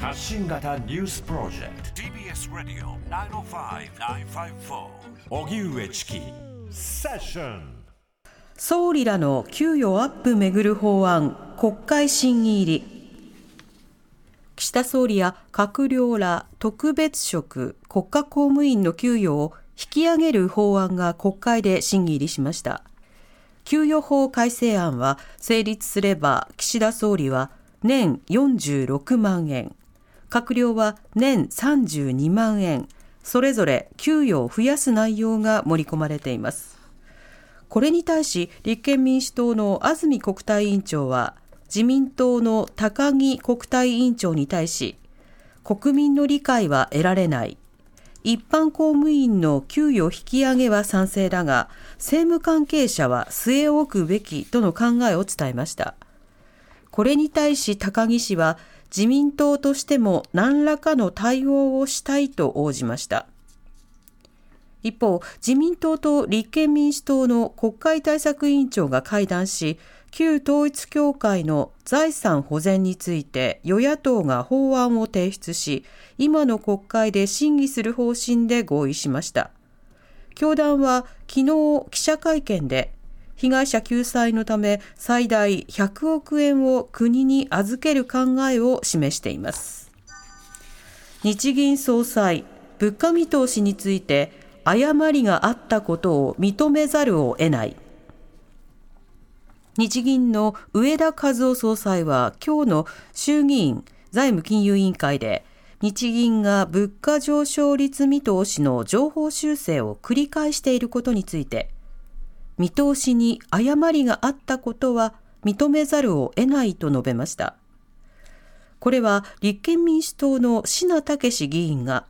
発信型ニュースプロジェクト。TBS ラディオ905-954おぎゅうえちきセッション総理らの給与アップめぐる法案。国会審議入り。岸田総理や閣僚ら特別職国家公務員の給与を引き上げる法案が国会で審議入りしました。給与法改正案は成立すれば岸田総理は年46万円閣僚は年32万円。それぞれ給与を増やす内容が盛り込まれています。これに対し立憲民主党の安住国対委員長は自民党の高木国対委員長に対し国民の理解は得られない。一般公務員の給与引き上げは賛成だが政務関係者は据え置くべきとの考えを伝えました。これに対し高木氏は自民党としても何らかの対応をしたいと応じました一方、自民党と立憲民主党の国会対策委員長が会談し、旧統一教会の財産保全について与野党が法案を提出し、今の国会で審議する方針で合意しました。教団は昨日記者会見で、被害者救済のため最大100億円を国に預ける考えを示しています。日銀総裁、物価見通しについて誤りがあったことを認めざるを得ない。日銀の上田和夫総裁は今日の衆議院財務金融委員会で日銀が物価上昇率見通しの情報修正を繰り返していることについて見通しに誤りがあったことは認めざるを得ないと述べました。これは立憲民主党の品武議員が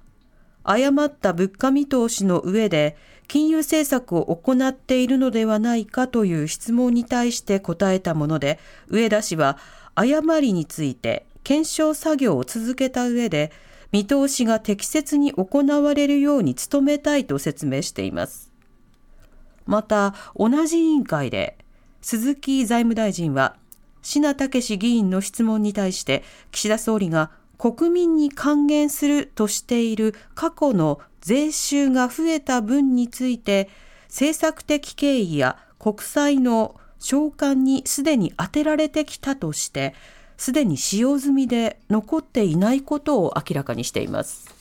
誤った物価見通しの上で金融政策を行っているのではないかという質問に対して答えたもので、上田氏は誤りについて検証作業を続けた上で、見通しが適切に行われるように努めたいと説明しています。また、同じ委員会で、鈴木財務大臣は、品武議員の質問に対して、岸田総理が国民に還元するとしている過去の税収が増えた分について、政策的経緯や国債の償還にすでに充てられてきたとして、すでに使用済みで残っていないことを明らかにしています。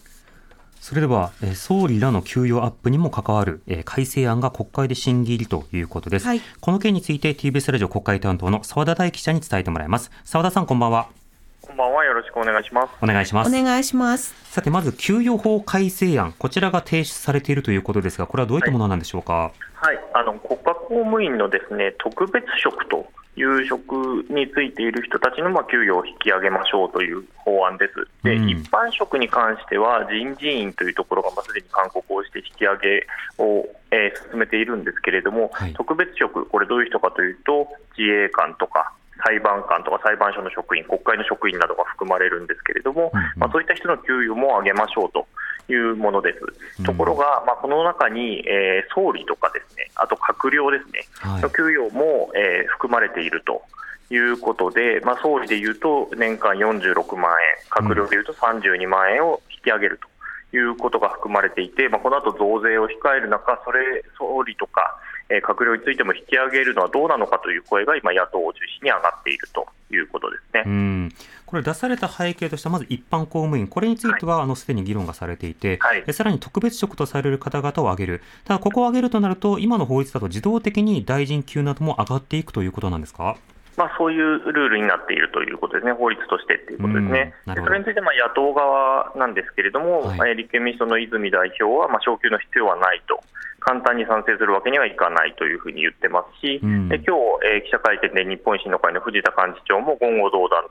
それでは、えー、総理らの給与アップにも関わる、えー、改正案が国会で審議入りということです、はい、この件について TBS ラジオ国会担当の澤田大記者に伝えてもらいます澤田さんこんばんはこんばんは。よろしくお願いします。お願いします。お願いします。さて、まず、給与法改正案、こちらが提出されているということですが、これはどういったものなんでしょうか？はい、はい、あの国家公務員のですね特別職という職についている人たちのまあ給与を引き上げましょうという法案です。で、うん、一般職に関しては人事院というところがまあすでに勧告をして引き上げを、えー、進めているんですけれども、はい、特別職、これどういう人かというと自衛官とか裁判官とか裁判所の職員、国会の職員などが含まれるんですけれども、うんうん、まあ、そういった人の給与も上げましょうというものです。ところが、まあ、この中に、えー、総理とかですね、あと閣僚ですね、はい、の給与も、えー、含まれていると。いうことで、まあ、総理でいうと年間46万円、閣僚でいうと32万円を引き上げるということが含まれていて、まあ、この後増税を控える中、それ総理とか、え閣僚についても引き上げるのはどうなのかという声が今、野党を中心に上がっているということですね。うん。これ、出された背景としては、まず一般公務員、これについてはすで、はい、に議論がされていて、はい、さらに特別職とされる方々を挙げる、ただ、ここを挙げるとなると、今の法律だと自動的に大臣級なども上がっていくということなんですか？まあ、そういうルールになっているということですね、法律としてということですね、それについてまあ野党側なんですけれども、はい、立憲民主党の泉代表は、まあ、昇給の必要はないと、簡単に賛成するわけにはいかないというふうに言ってますし、うん、今日、えー、記者会見で日本維新の会の藤田幹事長も言語道断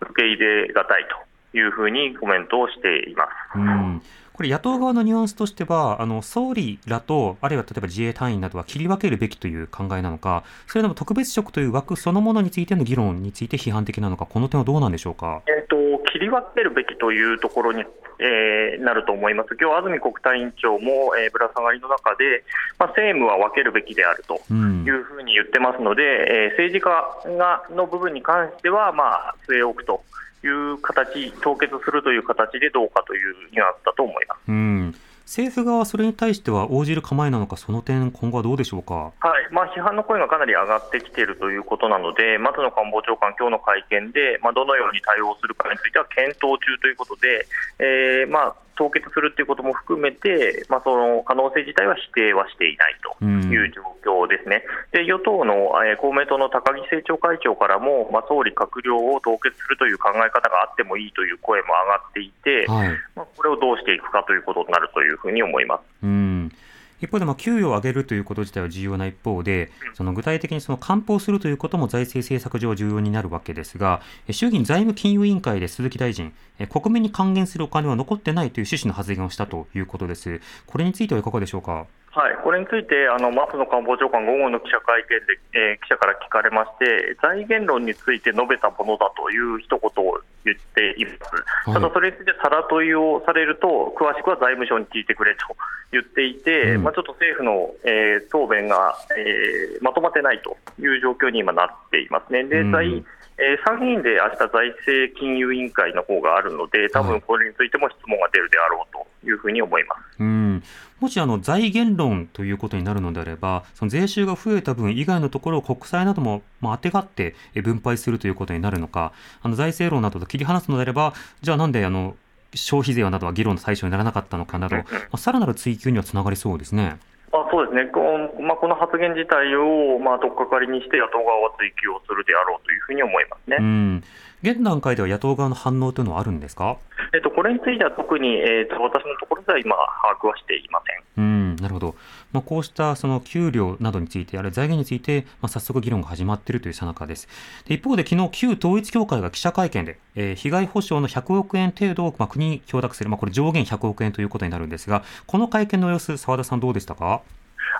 受け入れがたいというふうにコメントをしています。うんこれ、野党側のニュアンスとしては、あの総理らと、あるいは例えば自衛隊員などは切り分けるべきという考えなのか、それとも特別職という枠そのものについての議論について批判的なのか、この点はどうなんでしょうか？えーと、切り分けるべきというところに、えー、なると思います、今日安住国対委員長も、えー、ぶら下がりの中で、まあ、政務は分けるべきであるというふうに言ってますので、うん、えー、政治家がの部分に関しては、まあ、据え置くと。いう形、凍結するという形でどうかというにあったと思います。うん政府側はそれに対しては応じる構えなのか、その点、今後はどうでしょうか、はい。まあ、批判の声がかなり上がってきているということなので、松野官房長官、今日の会見で、まあ、どのように対応するかについては検討中ということで、えーまあ、凍結するということも含めて、まあ、その可能性自体は否定はしていないという状況ですね、で与党の、えー、公明党の高木政調会長からも、まあ、総理、閣僚を凍結するという考え方があってもいいという声も上がっていて、はい、まあ、これをどうしていくかということになるというふうに思います。うん一方で、給与を上げるということ自体は重要な一方で、その具体的にその還付をするということも財政政策上重要になるわけですが、衆議院財務金融委員会で鈴木大臣、国民に還元するお金は残ってないという趣旨の発言をしたということです。これについてはいかがでしょうか？はい、これについてあの松野官房長官、午後の記者会見で、えー、記者から聞かれまして、財源論について述べたものだという一言を言っています、ただそれについてさら問いをされると、詳しくは財務省に聞いてくれと言っていて、うん、まあ、ちょっと政府の、えー、答弁が、えー、まとまってないという状況に今なっていますね。で、うんえー、参議院で明日財政金融委員会の方があるので、多分これについても質問が出るであろうというふうに思います。うんもしあの財源論ということになるのであれば、その税収が増えた分以外のところを国債などもまあ当てがって分配するということになるのか、あの財政論などと切り離すのであれば、じゃあなんであの消費税などは議論の対象にならなかったのかなど、まあ、さらなる追及にはつながりそうですね。あそうですねこの,、まあ、この発言自体を、まあ、とっかかりにして、野党側は追及をするであろうというふうに思いますね。うん現段階では野党側の反応というのはあるんですか、えっと、これについては特に、えーと、私のところでは今、把握はしていません。うんなるほど、まあ、こうしたその給料などについて、あるいは財源について、まあ、早速議論が始まっているというさなかです。で一方で、昨日旧統一教会が記者会見で、えー、被害補償の100億円程度を、まあ、国に供託する、まあ、これ上限100億円ということになるんですが、この会見の様子、澤田さん、どうでしたか？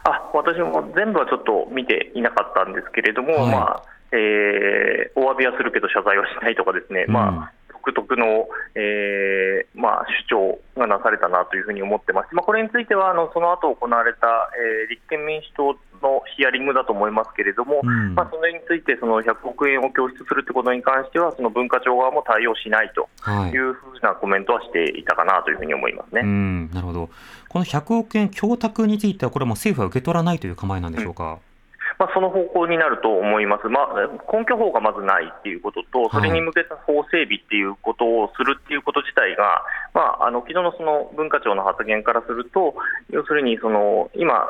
あ私も全部はちょっと見ていなかったんですけれども、はい、まあえー、お詫びはするけど謝罪はしないとかですね、うん、まあ、独特の、えーまあ、主張がなされたなというふうに思ってます、まあ、これについてはあのその後行われた、えー、立憲民主党のヒアリングだと思いますけれども、うん、まあ、それについてその100億円を供出するということに関しては、その文化庁側も対応しないとい。うふうなコメントはしていたかなというふうに思いますね、うん、なるほど、この100億円供託については、これはもう政府は受け取らないという構えなんでしょうか？うんまあ、その方向になると思います、まあ、根拠法がまずないっていうことと、それに向けた法整備っていうことをするっていうこと自体が、まあ、あの昨日のその文化庁の発言からすると、要するにその今、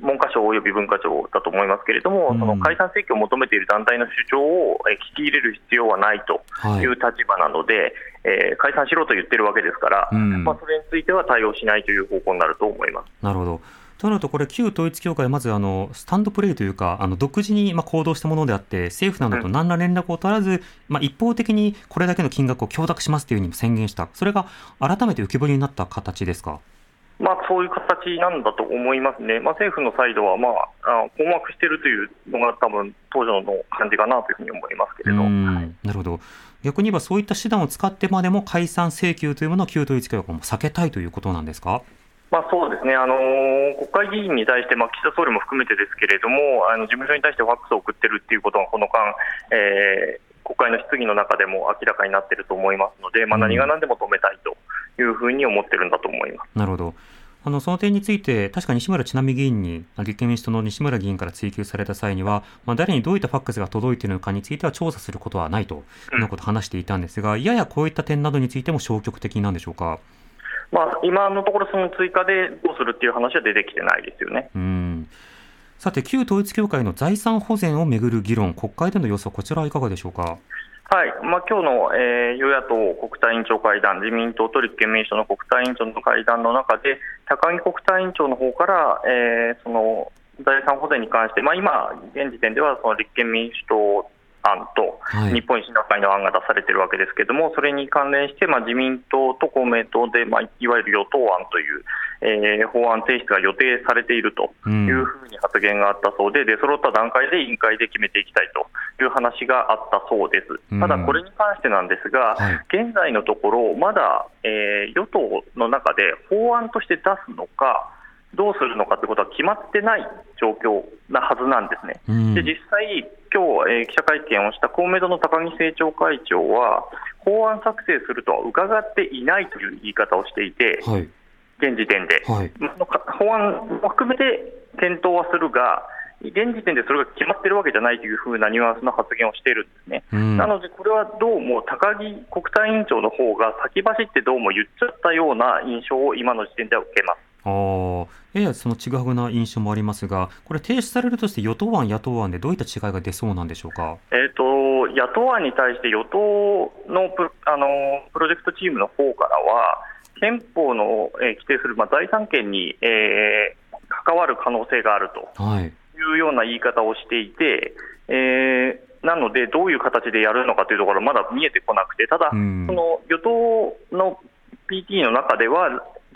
文科省および文化庁だと思いますけれども、うん、その解散請求を求めている団体の主張を聞き入れる必要はないという立場なので、はい、えー、解散しろと言ってるわけですから、うん、まあ、それについては対応しないという方向になると思います。なるほどとなると、これ、旧統一教会、まずあのスタンドプレーというか、あの独自にまあ行動したものであって、政府などと何ら連絡を取らず、まあ、一方的にこれだけの金額を供託しますというふうに宣言した、それが改めて浮き彫りになった形ですか？まあ、そういう形なんだと思いますね、まあ、政府のサイドは、まあ、あ困惑しているというのが、多分当初の感じかなというふうに思いますけれど、はい、なるほど、逆に言えば、そういった手段を使ってまでも解散請求というものを旧統一教会も避けたいということなんですか？まあ、そうですね、あのー、国会議員に対して、まあ、岸田総理も含めてですけれども、あの事務所に対してファックスを送ってるっていうことが、この間、えー、国会の質疑の中でも明らかになっていると思いますので、まあ、何が何でも止めたいというふうに思ってるんだと思います。なるほどあのその点について、確か西村智奈美議員に、立憲民主党の西村議員から追及された際には、まあ、誰にどういったファックスが届いているのかについては調査することはないということを話していたんですが、ややこういった点などについても消極的なんでしょうか？まあ、今のところ、その追加でどうするっていう話は出てきてないですよね。うんさて、旧統一教会の財産保全をめぐる議論、国会での様子はこちらはいかがでしょうか？はいまあ今日の、えー、与野党国対委員長会談、自民党と立憲民主党の国対委員長の会談の中で、高木国対委員長の方から、えー、その財産保全に関して、まあ、今、現時点ではその立憲民主党案と、日本維新の会の案が出されているわけですけれども、それに関連して、まあ、自民党と公明党で、まあ、いわゆる与党案という、えー、法案提出が予定されているというふうに発言があったそうで、出揃った段階で委員会で決めていきたいという話があったそうです。ただ、これに関してなんですが、現在のところ、まだ、えー、与党の中で法案として出すのか、どうするのかということは決まってない状況なはずなんですね。で実際今日、えー、記者会見をした公明党の高木政調会長は、法案作成するとは伺っていないという言い方をしていて、はい、現時点で、はい、法案も含めて検討はするが、現時点でそれが決まってるわけじゃないというふうなニュアンスの発言をしているんですね、うん、なので、これはどうも高木国対委員長の方が先走ってどうも言っちゃったような印象を今の時点では受けます。あややそのちぐはぐな印象もありますが、これ、停止されるとして与党案、野党案でどういった違いが出そうなんでしょうか、えーと、野党案に対して与党のプあのプロジェクトチームの方からは、憲法の、えー、規定する、まあ、財産権に、えー、関わる可能性があると。はい。いうような言い方をしていて、えー、なので、どういう形でやるのかというところはまだ見えてこなくて、ただ、その与党の PT の中では、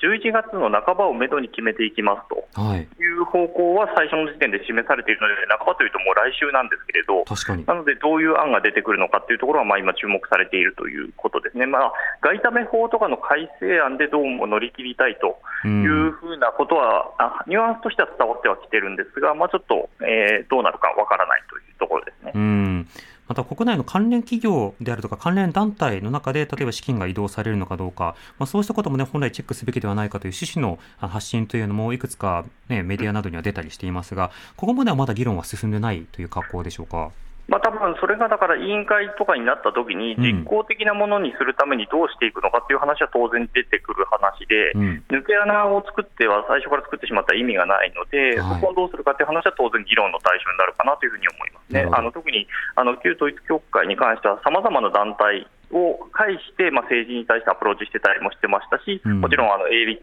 11月の半ばをめどに決めていきますと。い。う方向は最初の時点で示されているので、半ばというともう来週なんですけれど、なのでどういう案が出てくるのかというところはまあ今、注目されているということですね、まあ、外為法とかの改正案でどうも乗り切りたいというふうなことは、あニュアンスとしては伝わってはきてるんですが、まあ、ちょっと、えー、どうなるかわからないというところですね。うんまた国内の関連企業であるとか関連団体の中で例えば資金が移動されるのかどうか、まあ、そうしたことも、ね、本来チェックすべきではないかという趣旨の発信というのもいくつか、ね、メディアなどには出たりしていますがここまではまだ議論は進んでないという格好でしょうか？まあ多分それがだから委員会とかになったときに、実効的なものにするためにどうしていくのかっていう話は当然出てくる話で、うん、抜け穴を作っては最初から作ってしまった意味がないので、はい、そこをどうするかっていう話は当然議論の対象になるかなというふうに思いますね。あの特にあの旧統一教会に関しては、さまざまな団体を介して、まあ、政治に対してアプローチしてたりもしてましたし、もちろんあの営利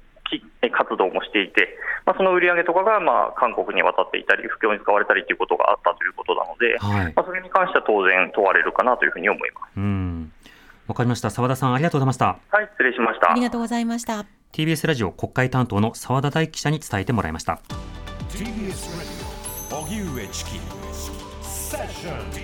活動もしていて、まあ、その売り上げとかがまあ韓国に渡っていたり、布教に使われたりということがあったということなので、はい、まあ、それに関しては当然問われるかなというふうに思います。うんわかりました。澤田さん、ありがとうございました。はい、失礼しました。ありがとうございました。TBS ラジオ国会担当の澤田大記者に伝えてもらいました。TBS ラジオ荻上チキセッション